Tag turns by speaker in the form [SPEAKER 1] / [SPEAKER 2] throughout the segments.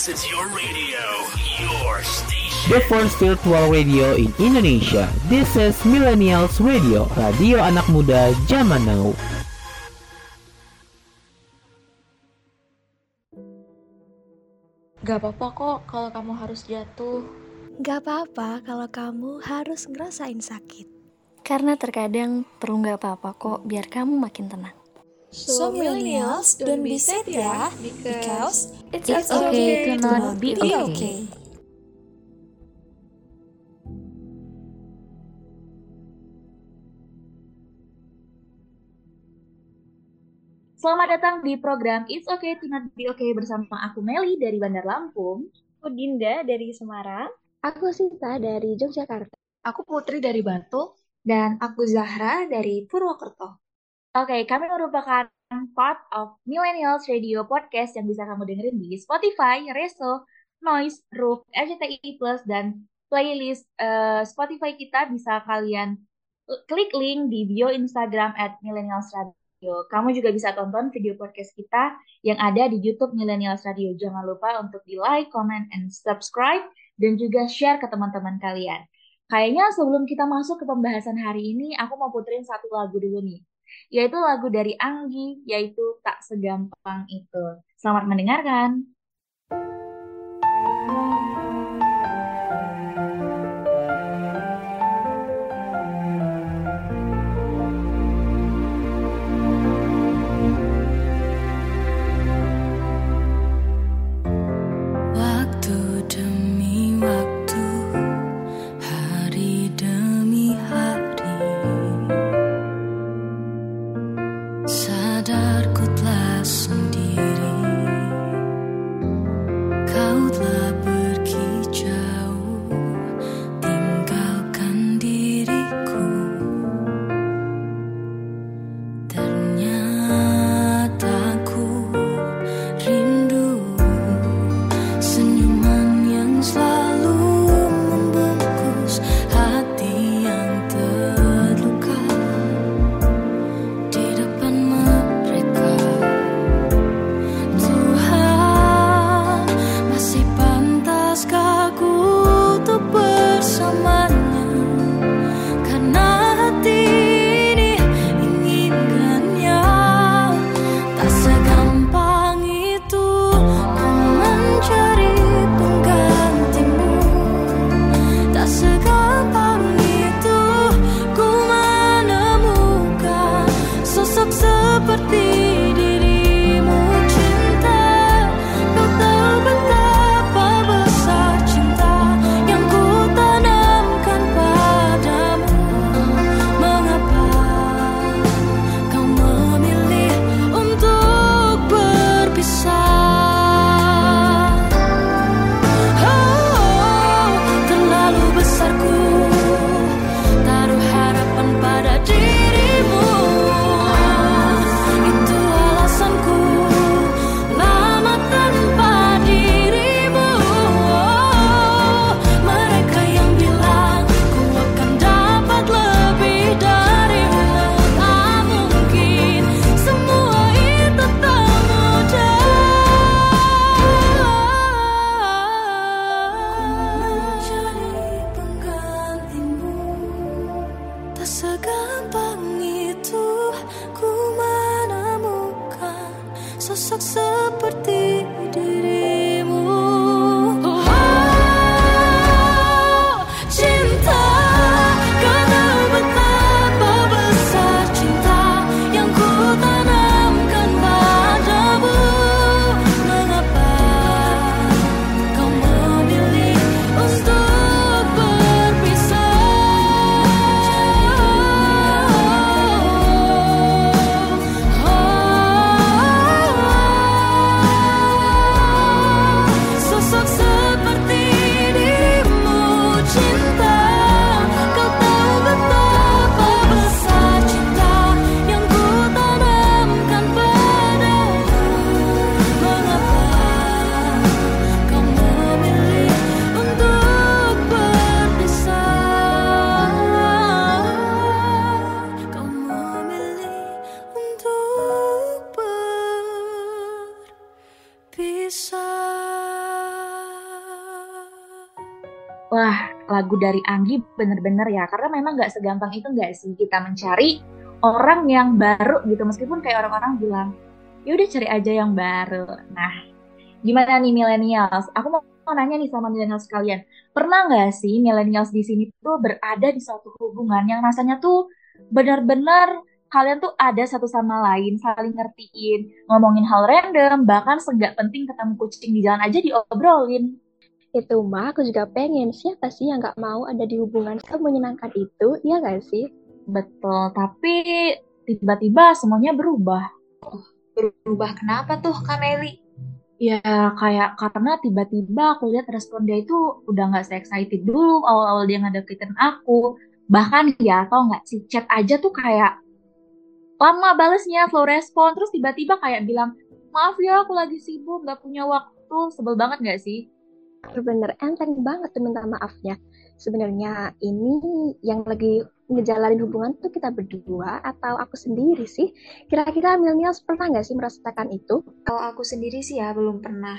[SPEAKER 1] This is your radio, your station.
[SPEAKER 2] The first virtual radio in Indonesia. This is Millennials Radio, radio anak muda zaman now.
[SPEAKER 3] Gak apa-apa kok kalau kamu harus jatuh.
[SPEAKER 4] Gak apa-apa kalau kamu harus ngerasain sakit.
[SPEAKER 5] Karena terkadang perlu gak apa-apa kok biar kamu makin tenang.
[SPEAKER 4] So millennials, don't be sad ya, because
[SPEAKER 5] It's,
[SPEAKER 4] it's
[SPEAKER 5] okay, to not be okay.
[SPEAKER 4] okay.
[SPEAKER 6] Selamat datang di program It's Okay to Not Be Okay bersama aku Meli dari Bandar Lampung.
[SPEAKER 7] Aku Dinda dari Semarang.
[SPEAKER 8] Aku Sita dari Yogyakarta.
[SPEAKER 3] Aku Putri dari Batu.
[SPEAKER 6] Dan aku Zahra dari Purwokerto. Oke, kami merupakan part of Millennials Radio Podcast yang bisa kamu dengerin di Spotify, Reso, Noise, Roof, RCTI Plus, dan playlist eh, Spotify kita bisa kalian klik link di bio Instagram at Millennials Radio. Kamu juga bisa tonton video podcast kita yang ada di YouTube Millennials Radio. Jangan lupa untuk di like, comment, and subscribe, dan juga share ke teman-teman kalian. Kayaknya sebelum kita masuk ke pembahasan hari ini, aku mau puterin satu lagu dulu nih. Yaitu lagu dari Anggi, yaitu Tak Segampang Itu. Selamat mendengarkan.
[SPEAKER 9] Lagu dari Anggi bener-bener ya, karena memang nggak segampang itu nggak sih kita mencari orang yang baru gitu, meskipun kayak orang-orang bilang, ya udah cari aja yang baru. Nah, gimana nih millennials? Aku mau nanya nih sama millennials kalian, pernah nggak sih millennials di sini tuh berada di suatu hubungan yang rasanya tuh benar-benar kalian tuh ada satu sama lain, saling ngertiin, ngomongin hal random, bahkan senggak penting ketemu kucing di jalan aja diobrolin.
[SPEAKER 8] Itu mah aku juga pengen. Siapa sih yang nggak mau ada di hubungan menyenangkan itu? Iya nggak sih?
[SPEAKER 9] Betul, tapi tiba-tiba semuanya berubah.
[SPEAKER 4] Berubah kenapa tuh Kak Meli?
[SPEAKER 9] Ya kayak karena tiba-tiba aku lihat respon dia itu udah nggak se-excited dulu awal-awal dia ngedeketin aku. Bahkan ya tau nggak sih chat aja tuh kayak lama balesnya slow respon terus tiba-tiba kayak bilang maaf ya aku lagi sibuk nggak punya waktu sebel banget nggak sih?
[SPEAKER 8] Bener, enteng banget tuh minta maafnya. Sebenarnya ini yang lagi ngejalanin hubungan tuh kita berdua atau aku sendiri sih? Kira-kira millennials pernah nggak sih merasakan itu?
[SPEAKER 4] Kalau aku sendiri sih ya belum pernah.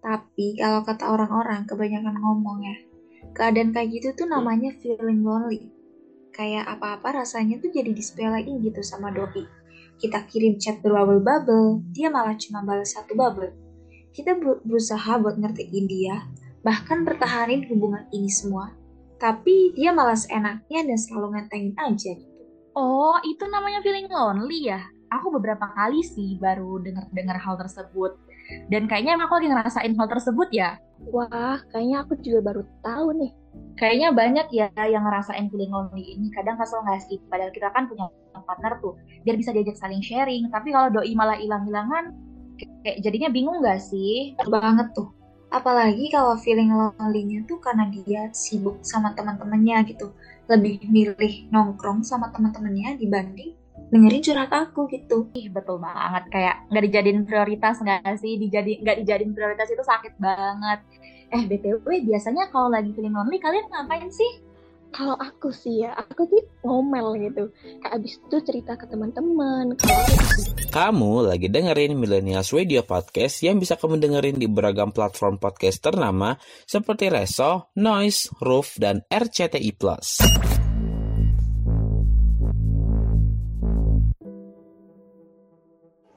[SPEAKER 4] Tapi kalau kata orang-orang kebanyakan ngomong ya, keadaan kayak gitu tuh namanya feeling lonely. Kayak apa-apa rasanya tuh jadi disepelein gitu sama doi. Kita kirim chat berbubble-bubble, dia malah cuma balas satu bubble. Kita ber- berusaha buat ngertiin dia, bahkan bertahanin hubungan ini semua. Tapi dia malah seenaknya dan selalu ngentengin aja gitu.
[SPEAKER 9] Oh, itu namanya feeling lonely ya? Aku beberapa kali sih baru dengar-dengar hal tersebut. Dan kayaknya emang aku lagi ngerasain hal tersebut ya.
[SPEAKER 8] Wah, kayaknya aku juga baru tahu nih.
[SPEAKER 9] Kayaknya banyak ya yang ngerasain feeling lonely ini. Kadang kesel nggak sih? Padahal kita kan punya partner tuh. Biar bisa diajak saling sharing. Tapi kalau doi malah hilang-hilangan, kayak jadinya bingung nggak sih?
[SPEAKER 4] Banget tuh. Apalagi kalau feeling lonely-nya tuh karena dia sibuk sama teman-temannya gitu. Lebih milih nongkrong sama teman-temannya dibanding dengerin curhat aku gitu.
[SPEAKER 9] Ih, betul banget. Kayak nggak dijadiin prioritas nggak sih? Dijadi nggak dijadiin prioritas itu sakit banget. Eh, BTW biasanya kalau lagi feeling lonely kalian ngapain sih?
[SPEAKER 8] Kalau aku sih ya, aku tuh ngomel gitu. Kayak abis itu cerita ke teman-teman.
[SPEAKER 10] Kamu lagi dengerin Millennials Radio Podcast yang bisa kamu dengerin di beragam platform podcast ternama seperti Reso, Noise, Roof, dan RCTI+.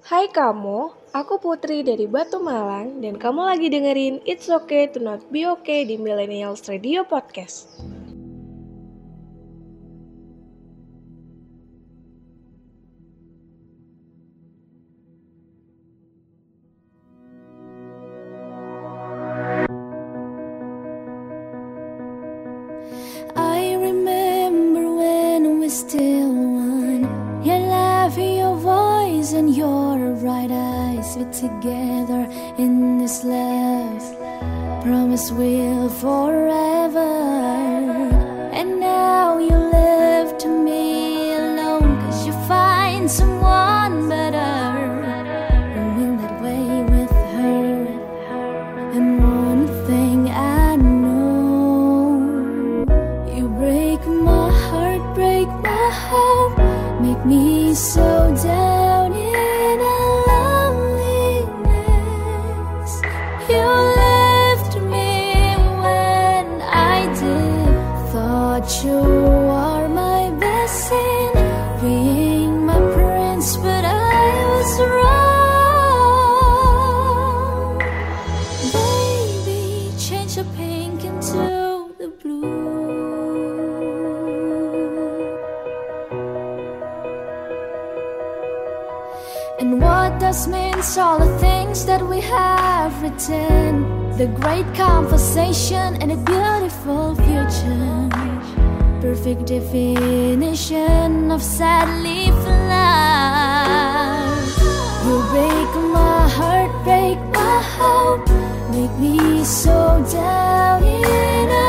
[SPEAKER 11] Hai kamu, aku Putri dari Batu Malang dan kamu lagi dengerin It's Okay to Not Be Okay di Millennials Radio Podcast.
[SPEAKER 6] Someone have written? The great conversation and a beautiful future. Perfect definition of sadly love. You break my heart, break my hope, make me so down in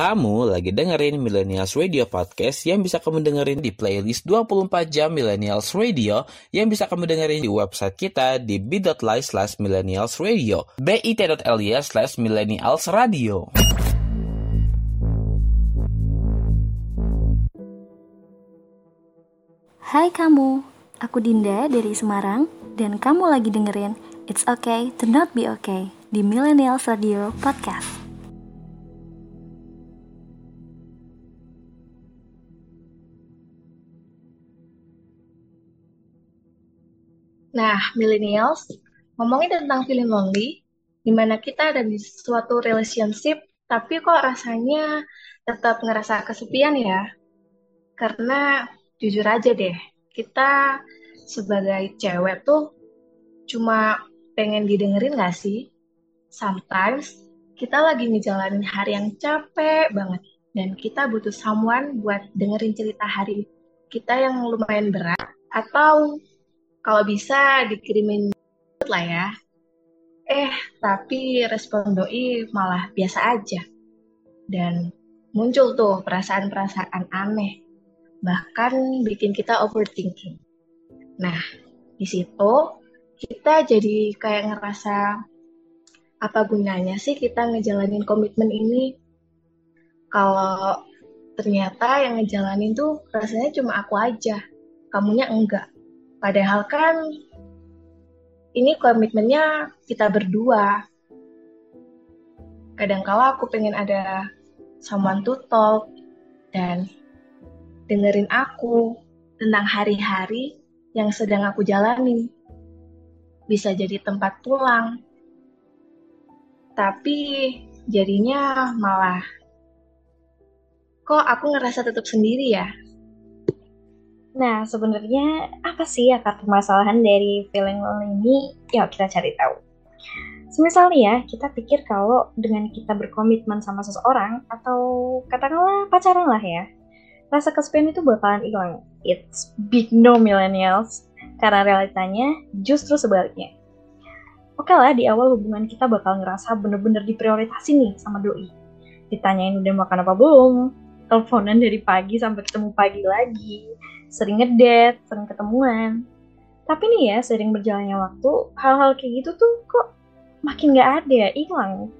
[SPEAKER 10] Kamu lagi dengerin Millennials Radio Podcast yang bisa kamu dengerin di playlist 24 jam Millennials Radio yang bisa kamu dengerin di website kita di bit.ly slash millennials radio bit.ly slash millennials radio.
[SPEAKER 5] Hai kamu, aku Dinda dari Semarang dan kamu lagi dengerin It's Okay to Not Be Okay di Millennials Radio Podcast.
[SPEAKER 12] Nah, millennials, ngomongin tentang feeling lonely, di mana kita ada di suatu relationship, tapi kok rasanya tetap ngerasa kesepian ya? Karena jujur aja deh, kita sebagai cewek tuh cuma pengen didengerin gak sih? Sometimes kita lagi ngejalanin hari yang capek banget, dan kita butuh someone buat dengerin cerita hari kita yang lumayan berat, atau kalau bisa dikirimin lah ya. Eh, tapi respon doi malah biasa aja. Dan muncul tuh perasaan-perasaan aneh. Bahkan bikin kita overthinking. Nah, di situ kita jadi kayak ngerasa apa gunanya sih kita ngejalanin komitmen ini kalau ternyata yang ngejalanin tuh rasanya cuma aku aja, kamunya enggak. Padahal kan ini komitmennya kita berdua. Kadangkala aku pengen ada someone to talk dan dengerin aku tentang hari-hari yang sedang aku jalani. Bisa jadi tempat pulang. Tapi jadinya malah kok aku ngerasa tetap sendiri ya?
[SPEAKER 7] Nah, sebenarnya apa sih akar permasalahan dari feeling lonely ini? Yuk kita cari tahu. Semisal nih ya, kita pikir kalau dengan kita berkomitmen sama seseorang atau katakanlah pacaran lah ya, rasa kesepian itu bakalan hilang. It's big no millennials. Karena realitanya justru sebaliknya. Oke lah, di awal hubungan kita bakal ngerasa bener-bener diprioritasin nih sama doi. Ditanyain udah makan apa belum, teleponan dari pagi sampai ketemu pagi lagi, sering ngedet, sering ketemuan. Tapi nih ya, sering berjalannya waktu, hal-hal kayak gitu tuh kok makin gak ada, hilang.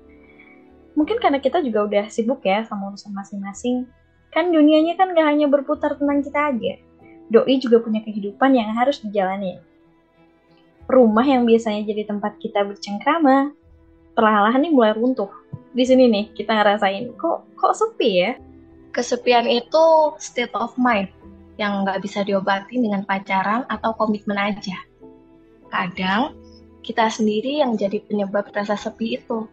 [SPEAKER 7] Mungkin karena kita juga udah sibuk ya sama urusan masing-masing. Kan dunianya kan gak hanya berputar tentang kita aja. Doi juga punya kehidupan yang harus dijalani. Rumah yang biasanya jadi tempat kita bercengkrama, perlahan-lahan nih mulai runtuh. Di sini nih kita ngerasain kok kok sepi ya.
[SPEAKER 12] Kesepian itu state of mind yang nggak bisa diobati dengan pacaran atau komitmen aja. Kadang kita sendiri yang jadi penyebab rasa sepi itu.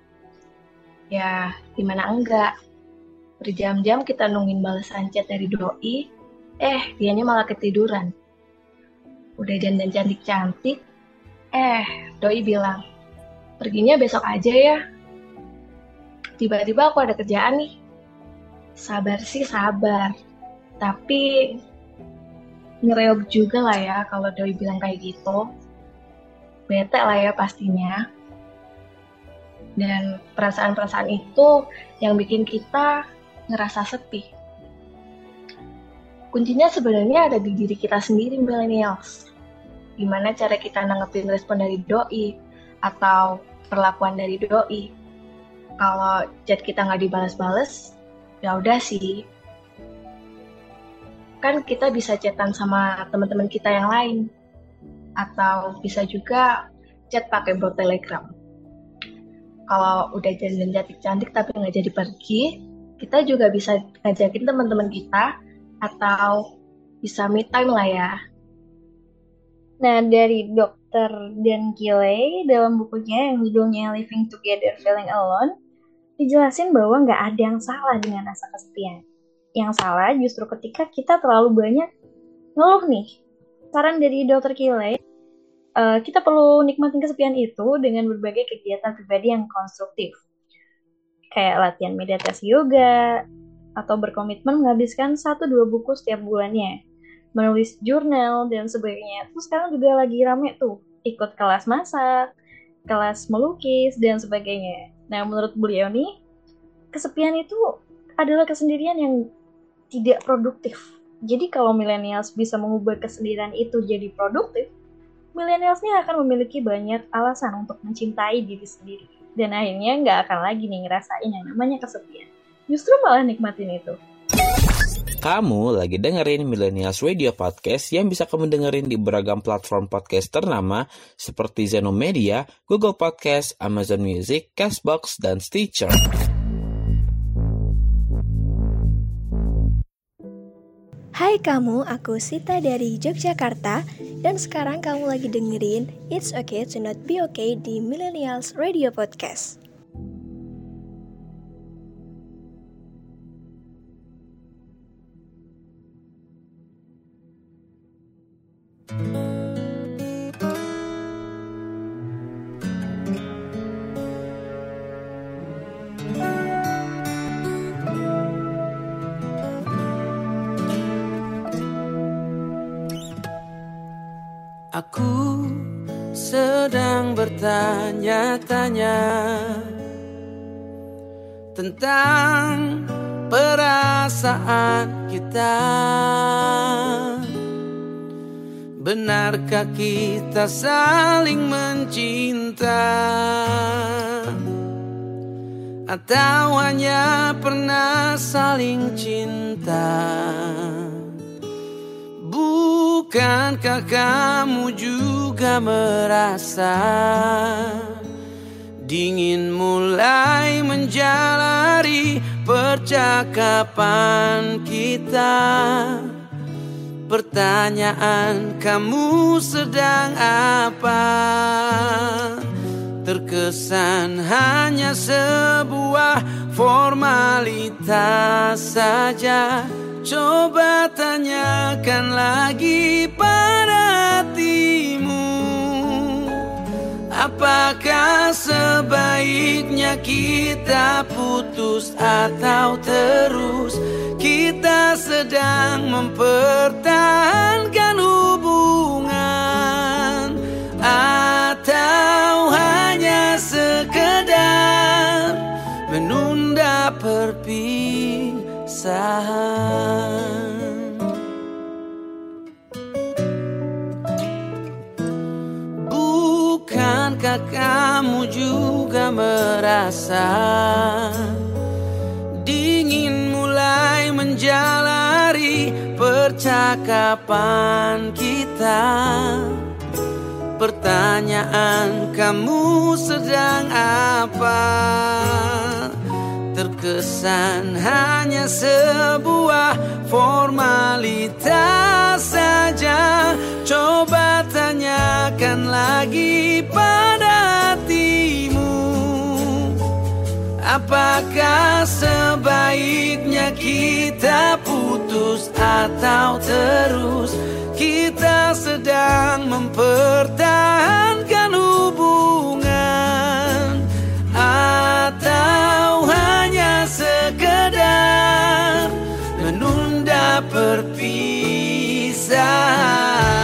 [SPEAKER 12] Ya, gimana enggak? Berjam-jam kita nungguin balasan chat dari doi, eh dianya malah ketiduran. Udah dandan cantik-cantik, eh doi bilang, perginya besok aja ya. Tiba-tiba aku ada kerjaan nih. Sabar sih sabar, tapi ngereog juga lah ya kalau doi bilang kayak gitu. Bete lah ya pastinya. Dan perasaan-perasaan itu yang bikin kita ngerasa sepi. Kuncinya sebenarnya ada di diri kita sendiri, millennials. Gimana cara kita nanggepin respon dari doi atau perlakuan dari doi. Kalau chat kita nggak dibalas-balas, ya udah sih, kan kita bisa chatan sama teman-teman kita yang lain. Atau bisa juga chat pakai bot telegram. Kalau udah janjian cantik-cantik tapi nggak jadi pergi kita juga bisa ngajakin teman-teman kita atau bisa meet time lah ya.
[SPEAKER 7] Nah, dari Dr. Dan Kile dalam bukunya yang judulnya Living Together Feeling Alone, dijelasin bahwa nggak ada yang salah dengan rasa kesepian yang salah justru ketika kita terlalu banyak ngeluh nih. Saran dari Dr. Kile, uh, kita perlu nikmatin kesepian itu dengan berbagai kegiatan pribadi yang konstruktif. Kayak latihan meditasi yoga, atau berkomitmen menghabiskan satu dua buku setiap bulannya, menulis jurnal, dan sebagainya. Terus sekarang juga lagi rame tuh, ikut kelas masak, kelas melukis, dan sebagainya. Nah, menurut beliau nih, kesepian itu
[SPEAKER 12] adalah kesendirian yang tidak produktif. Jadi kalau millennials bisa mengubah kesendirian itu jadi produktif, millennials ini akan memiliki banyak alasan untuk mencintai diri sendiri. Dan akhirnya nggak akan lagi nih ngerasain yang namanya kesepian. Justru malah nikmatin itu.
[SPEAKER 10] Kamu lagi dengerin Millennials Radio Podcast yang bisa kamu dengerin di beragam platform podcast ternama seperti Zeno Media, Google Podcast, Amazon Music, Castbox, dan Stitcher.
[SPEAKER 7] Hai kamu, aku Sita dari Yogyakarta dan sekarang kamu lagi dengerin It's Okay to Not Be Okay di Millennials Radio Podcast.
[SPEAKER 13] Aku bertanya-tanya tentang perasaan kita. Benarkah kita saling mencinta? Atau hanya pernah saling cinta? Bukankah kamu juga merasa Dingin mulai menjalari percakapan kita. Pertanyaan kamu sedang apa? Terkesan hanya sebuah formalitas saja. Coba tanyakan lagi pada Apakah sebaiknya kita putus atau terus? Kita sedang mempertahankan hubungan Atau hanya sekedar menunda perpisahan Bukankah kamu juga merasa Dingin mulai menjalari percakapan kita Pertanyaan kamu sedang apa? Terkesan hanya sebuah formalitas saja. Coba tanyakan lagi pada Apakah sebaiknya kita putus atau terus? Kita sedang mempertahankan hubungan Atau hanya sekedar menunda perpisahan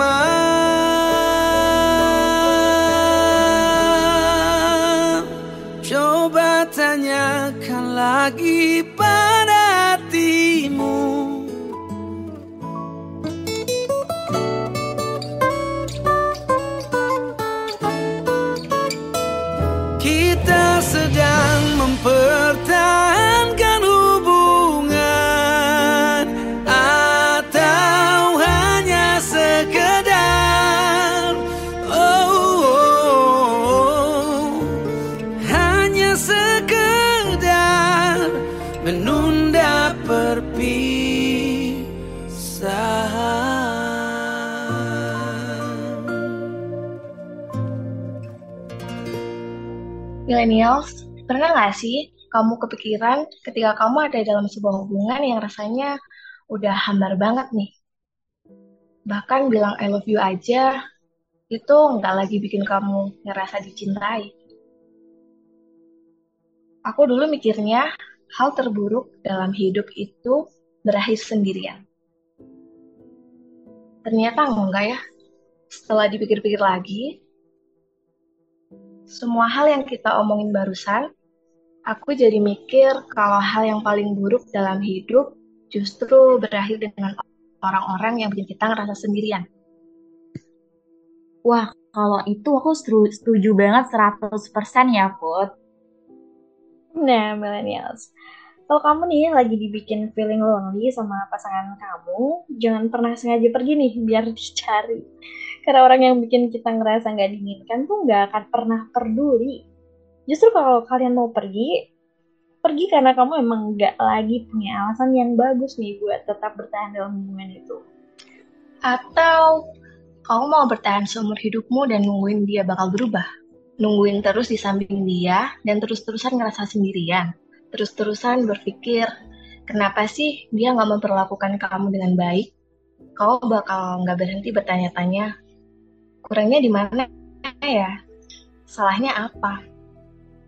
[SPEAKER 13] bersama
[SPEAKER 12] Millennials, pernah nggak sih kamu kepikiran ketika kamu ada dalam sebuah hubungan yang rasanya udah hambar banget nih? Bahkan bilang I love you aja, itu nggak lagi bikin kamu ngerasa dicintai. Aku dulu mikirnya hal terburuk dalam hidup itu berakhir sendirian. Ternyata enggak ya. Setelah dipikir-pikir lagi, semua hal yang kita omongin barusan, aku jadi mikir kalau hal yang paling buruk dalam hidup justru berakhir dengan orang-orang yang bikin kita ngerasa sendirian.
[SPEAKER 9] Wah, kalau itu aku setuju banget 100% ya, Put.
[SPEAKER 7] Nah, millennials. Kalau kamu nih lagi dibikin feeling lonely sama pasangan kamu, jangan pernah sengaja pergi nih biar dicari. Karena orang yang bikin kita ngerasa nggak diinginkan tuh nggak akan pernah peduli. Justru kalau kalian mau pergi, pergi karena kamu emang nggak lagi punya alasan yang bagus nih buat tetap bertahan dalam hubungan itu.
[SPEAKER 12] Atau kamu mau bertahan seumur hidupmu dan nungguin dia bakal berubah. Nungguin terus di samping dia dan terus-terusan ngerasa sendirian. Terus-terusan berpikir, kenapa sih dia nggak memperlakukan kamu dengan baik? Kau bakal nggak berhenti bertanya-tanya, kurangnya di mana ya? Salahnya apa?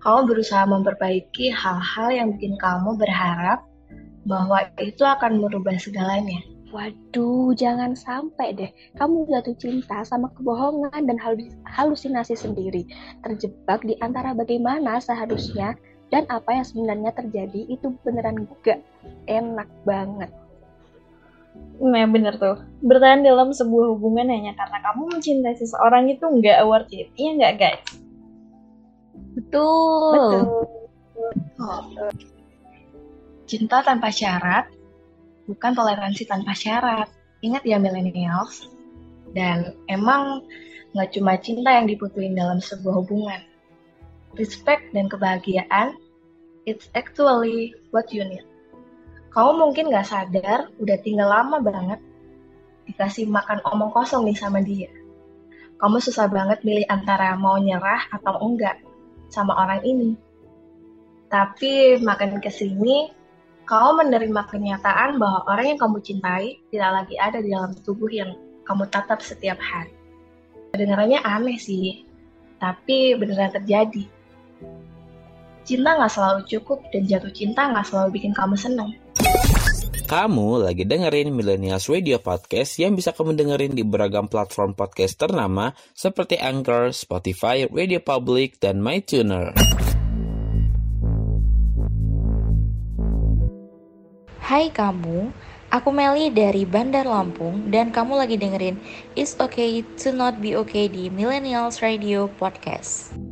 [SPEAKER 12] Kau berusaha memperbaiki hal-hal yang bikin kamu berharap bahwa itu akan merubah segalanya.
[SPEAKER 8] Waduh, jangan sampai deh kamu jatuh cinta sama kebohongan dan halusinasi sendiri. Terjebak di antara bagaimana seharusnya dan apa yang sebenarnya terjadi itu beneran gak enak banget.
[SPEAKER 7] Nah bener tuh, bertahan dalam sebuah hubungan hanya karena kamu mencintai seseorang itu nggak worth it, iya nggak guys?
[SPEAKER 9] Betul. Betul.
[SPEAKER 12] Oh. Cinta tanpa syarat, bukan toleransi tanpa syarat. Ingat ya millennials. Dan emang nggak cuma cinta yang dibutuhin dalam sebuah hubungan. Respect dan kebahagiaan, it's actually what you need. Kamu mungkin nggak sadar, udah tinggal lama banget dikasih makan omong kosong nih sama dia. Kamu susah banget milih antara mau nyerah atau enggak sama orang ini. Tapi makin ke sini, kau menerima kenyataan bahwa orang yang kamu cintai tidak lagi ada di dalam tubuh yang kamu tatap setiap hari. Kedengarannya aneh sih, tapi beneran terjadi. Cinta nggak selalu cukup dan jatuh cinta nggak selalu bikin kamu senang.
[SPEAKER 10] Kamu lagi dengerin Millennials Radio Podcast yang bisa kamu dengerin di beragam platform podcast ternama seperti Anchor, Spotify, Radio Public, dan MyTuner.
[SPEAKER 14] Hai kamu, aku Meli dari Bandar Lampung dan kamu lagi dengerin It's Okay to Not Be Okay di Millennials Radio Podcast.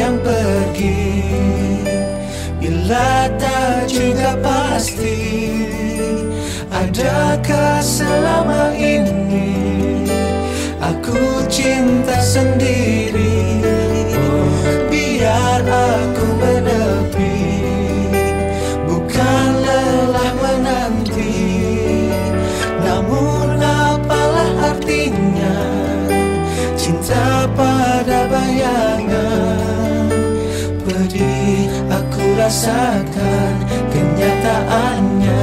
[SPEAKER 13] yang
[SPEAKER 14] pergi. Bila tak juga pasti Adakah selama ini Aku cinta sendiri rasakan Kenyataannya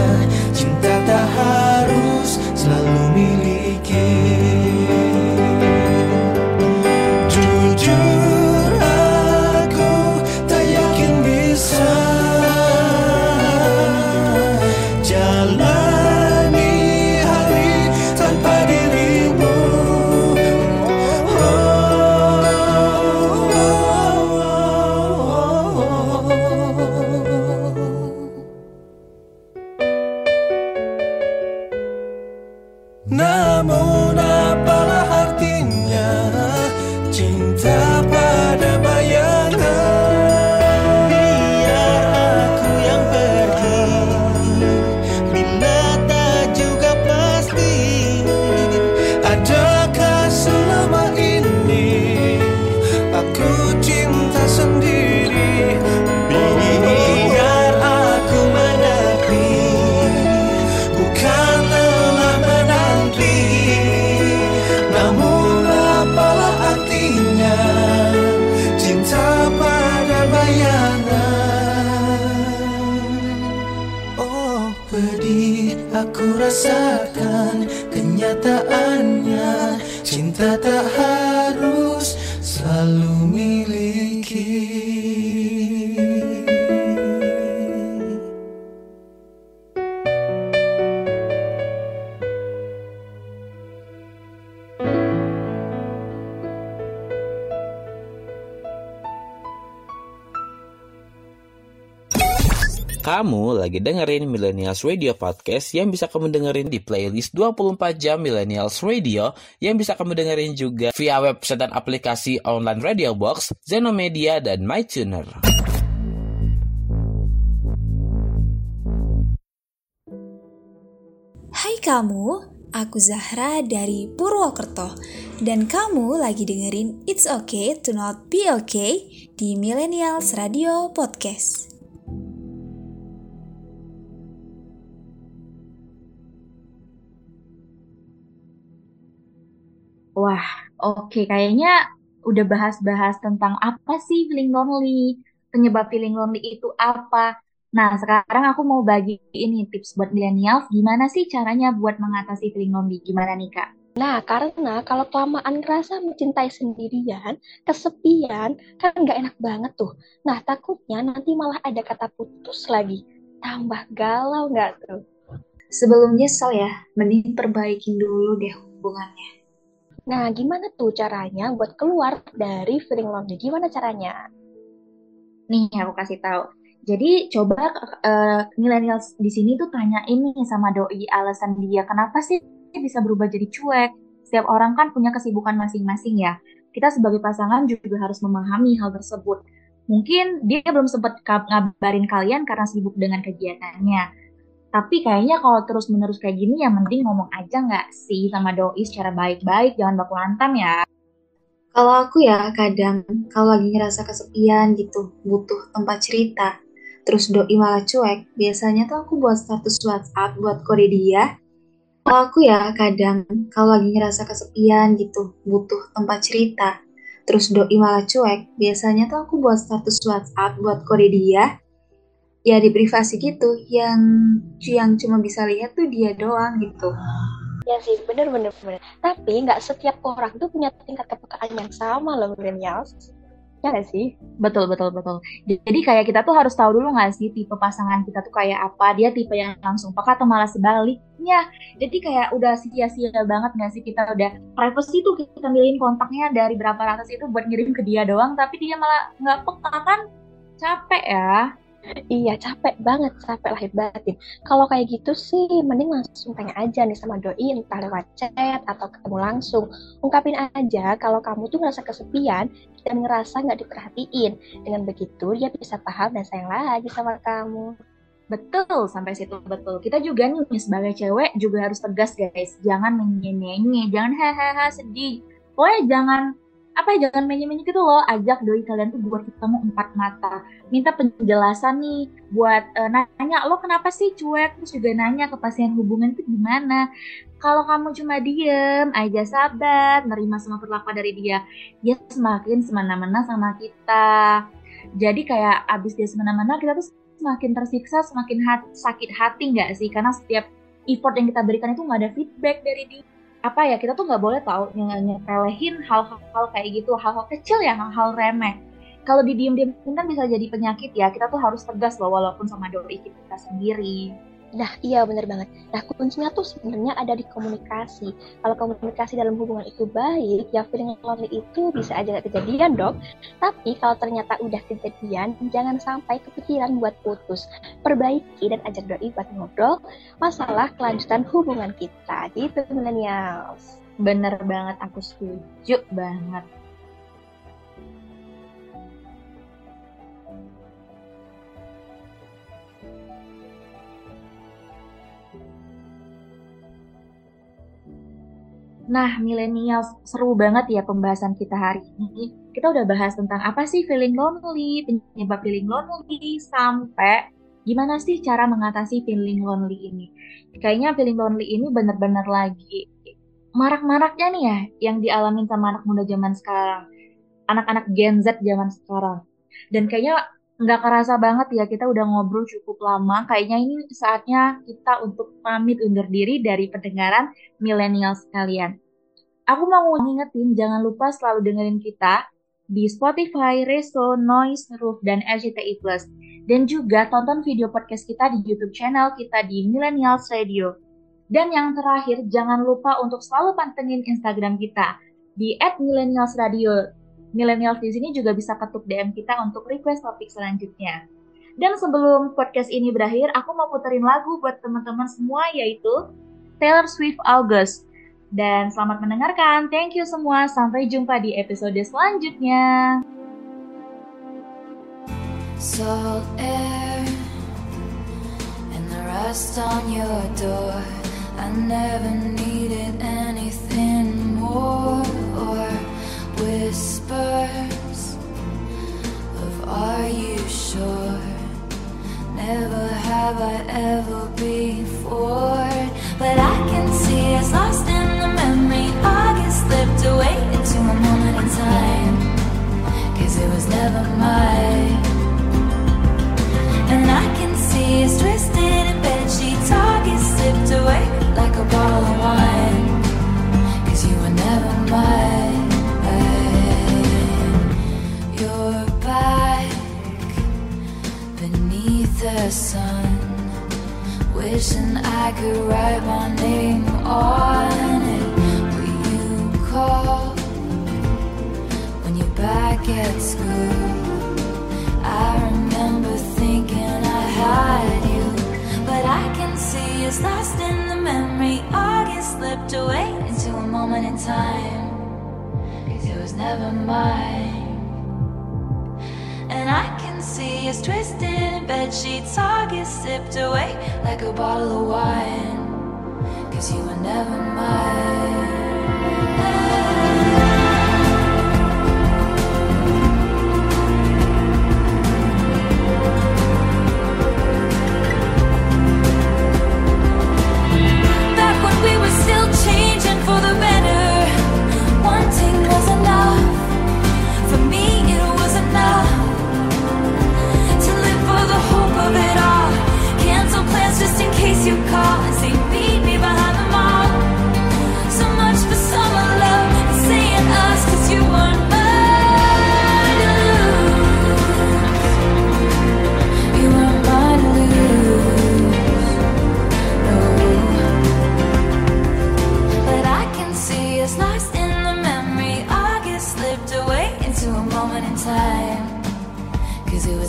[SPEAKER 14] aku rasakan Kenyataannya. Cinta tak harus
[SPEAKER 10] lagi dengerin Millennials Radio Podcast yang bisa kamu dengerin di playlist 24 jam Millennials Radio yang bisa kamu dengerin juga via website dan aplikasi online Radio Box, Zenomedia, dan MyTuner.
[SPEAKER 15] Hai kamu, aku Zahra dari Purwokerto dan kamu lagi dengerin It's Okay to Not Be Okay di Millennials Radio Podcast.
[SPEAKER 9] Wah, oke kayaknya udah bahas-bahas tentang apa sih feeling lonely, penyebab feeling lonely itu apa. Nah, sekarang aku mau bagi ini tips buat millennials, gimana sih caranya buat mengatasi feeling lonely? Gimana nih, Kak?
[SPEAKER 8] Nah, karena kalau kelamaan ngerasa mencintai sendirian, kesepian, kan nggak enak banget tuh. Nah, takutnya nanti malah ada kata putus lagi. Tambah galau nggak tuh?
[SPEAKER 4] Sebelum nyesel ya, mending perbaikin dulu deh hubungannya.
[SPEAKER 8] Nah, gimana tuh caranya buat keluar dari feeling lonely? Gimana caranya?
[SPEAKER 9] Nih, aku kasih tahu. Jadi coba uh, millennials di sini tuh tanya ini sama doi alasan dia kenapa sih bisa berubah jadi cuek. Setiap orang kan punya kesibukan masing-masing ya. Kita sebagai pasangan juga harus memahami hal tersebut. Mungkin dia belum sempat ngabarin kalian karena sibuk dengan kegiatannya. Tapi kayaknya kalau terus-menerus kayak gini ya mending ngomong aja nggak sih sama doi secara baik-baik, jangan baku lantam ya.
[SPEAKER 4] Kalau aku ya kadang kalau lagi ngerasa kesepian gitu, butuh tempat cerita. Terus doi malah cuek, biasanya tuh aku buat status WhatsApp buat kode dia. Kalau aku ya kadang kalau lagi ngerasa kesepian gitu, butuh tempat cerita. Terus doi malah cuek, biasanya tuh aku buat status WhatsApp buat kode dia ya di privasi gitu yang yang cuma bisa lihat tuh dia doang gitu.
[SPEAKER 8] Ya sih bener bener bener. Tapi nggak setiap orang tuh punya tingkat kepekaan yang sama loh millennials. Ya nggak sih?
[SPEAKER 9] Betul betul betul. Jadi kayak kita tuh harus tahu dulu nggak sih tipe pasangan kita tuh kayak apa? Dia tipe yang langsung peka atau malah sebaliknya? Jadi kayak udah sia-sia banget nggak sih? Kita udah privacy tuh kita milihin kontaknya dari berapa ratus itu buat ngirim ke dia doang tapi dia malah nggak peka kan? Capek ya
[SPEAKER 8] Iya, capek banget, capek lahir batin. Kalau kayak gitu sih, mending langsung tanya aja nih sama doi, entah lewat chat atau ketemu langsung. Ungkapin aja kalau kamu tuh ngerasa kesepian dan ngerasa nggak diperhatiin. Dengan begitu, dia bisa paham dan sayang lagi sama kamu.
[SPEAKER 9] Betul, sampai situ betul. Kita juga nih sebagai cewek juga harus tegas guys. Jangan menyenyenyi, jangan hahaha sedih. Pokoknya jangan apa ya jangan menye-menye gitu loh ajak doi kalian tuh buat ketemu empat mata. Minta penjelasan nih buat uh, nanya lo kenapa sih cuek? Terus juga nanya kepastian hubungan itu gimana? Kalau kamu cuma diem aja sabar nerima semua perlakuan dari dia dia semakin semena-mena sama kita. Jadi kayak abis dia semena-mena kita tuh semakin tersiksa semakin hat sakit hati nggak sih? Karena setiap effort yang kita berikan itu nggak ada feedback dari dia apa ya kita tuh nggak boleh tahu nyepelehin hal-hal kayak gitu hal-hal kecil ya hal-hal remeh. Kalau didiem-diem kan bisa jadi penyakit ya kita tuh harus tegas loh walaupun sama doi kita sendiri
[SPEAKER 8] Nah, iya bener banget. Nah, kuncinya tuh sebenarnya ada di komunikasi. Kalau komunikasi dalam hubungan itu baik, ya feeling lonely itu bisa aja gak kejadian dong. Tapi kalau ternyata udah kejadian, jangan sampai kepikiran buat putus. Perbaiki dan ajak doi buat ngobrol masalah kelanjutan hubungan kita. Gitu, millennials.
[SPEAKER 9] Bener banget, aku setuju banget. Nah, millennials, seru banget ya pembahasan kita hari ini. Kita udah bahas tentang apa sih feeling lonely, penyebab feeling lonely, sampai gimana sih cara mengatasi feeling lonely ini. Kayaknya feeling lonely ini bener-bener lagi marak-maraknya nih ya yang dialamin sama anak muda zaman sekarang. Anak-anak Gen Z zaman sekarang. Dan kayaknya nggak kerasa banget ya kita udah ngobrol cukup lama. Kayaknya ini saatnya kita untuk pamit undur diri dari pendengaran milenial sekalian. Aku mau ngingetin jangan lupa selalu dengerin kita di Spotify, Reso, Noise, Roof, dan RCTI. Dan juga tonton video podcast kita di YouTube channel kita di Millennials Radio. Dan yang terakhir, jangan lupa untuk selalu pantengin Instagram kita di @millennialsradio. Millennials di sini juga bisa ketuk DM kita untuk request topik selanjutnya. Dan sebelum podcast ini berakhir, aku mau puterin lagu buat teman-teman semua yaitu Taylor Swift August. Dan selamat mendengarkan. Thank you semua. Sampai jumpa di episode selanjutnya. Salt air and the rust on your door. I never needed anything more or whispers of are you sure? Never have I ever before, but I can see us lost in the memory. August slipped away into a moment in time, cause it was never mine. And I can see us twisted in bed sheets. August slipped away like a bottle of wine, cause you were never mine. The sun. Wishing I could write my name on it. Will you call when you're back at school? I remember thinking I had you, but I can see it's lost in the memory. August slipped away into a moment in time. Cause it was never mine. See us twisting, bed sheets all get sipped away like a bottle of wine. Cause you were never mine.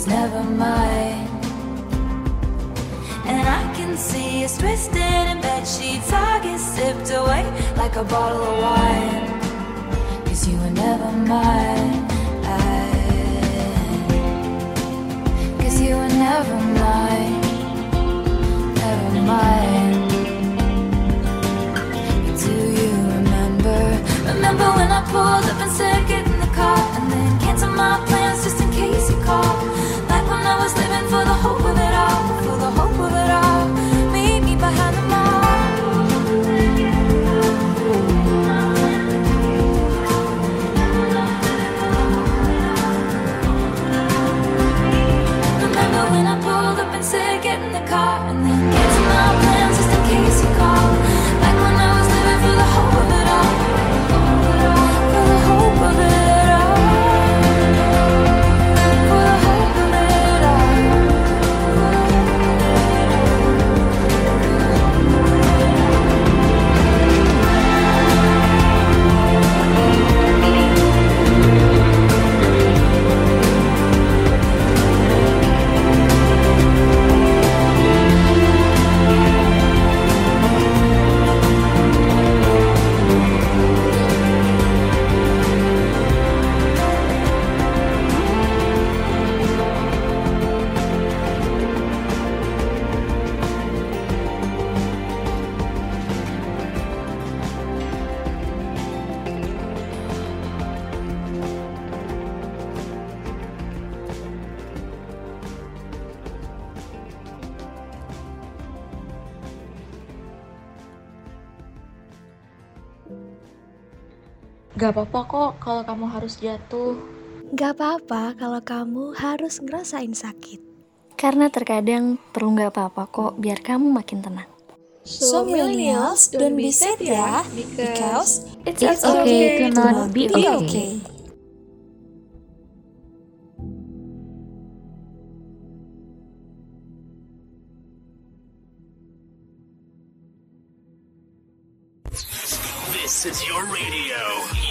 [SPEAKER 9] never mind, And I can see us
[SPEAKER 6] twisted in bed sheets. I get sipped away like a bottle of wine. Cause you were never mine.
[SPEAKER 14] Gak apa-apa kok kalau kamu harus jatuh.
[SPEAKER 5] Gak apa-apa kalau kamu harus ngerasain sakit. Karena terkadang perlu gak apa-apa kok biar kamu makin tenang.
[SPEAKER 4] So millennials, don't be sad ya, because
[SPEAKER 5] It's okay to not be okay.
[SPEAKER 4] okay.
[SPEAKER 1] This is your radio.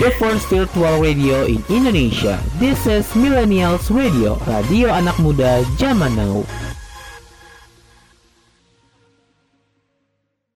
[SPEAKER 10] The first virtual radio in Indonesia. This is Millennials Radio, radio anak muda zaman now.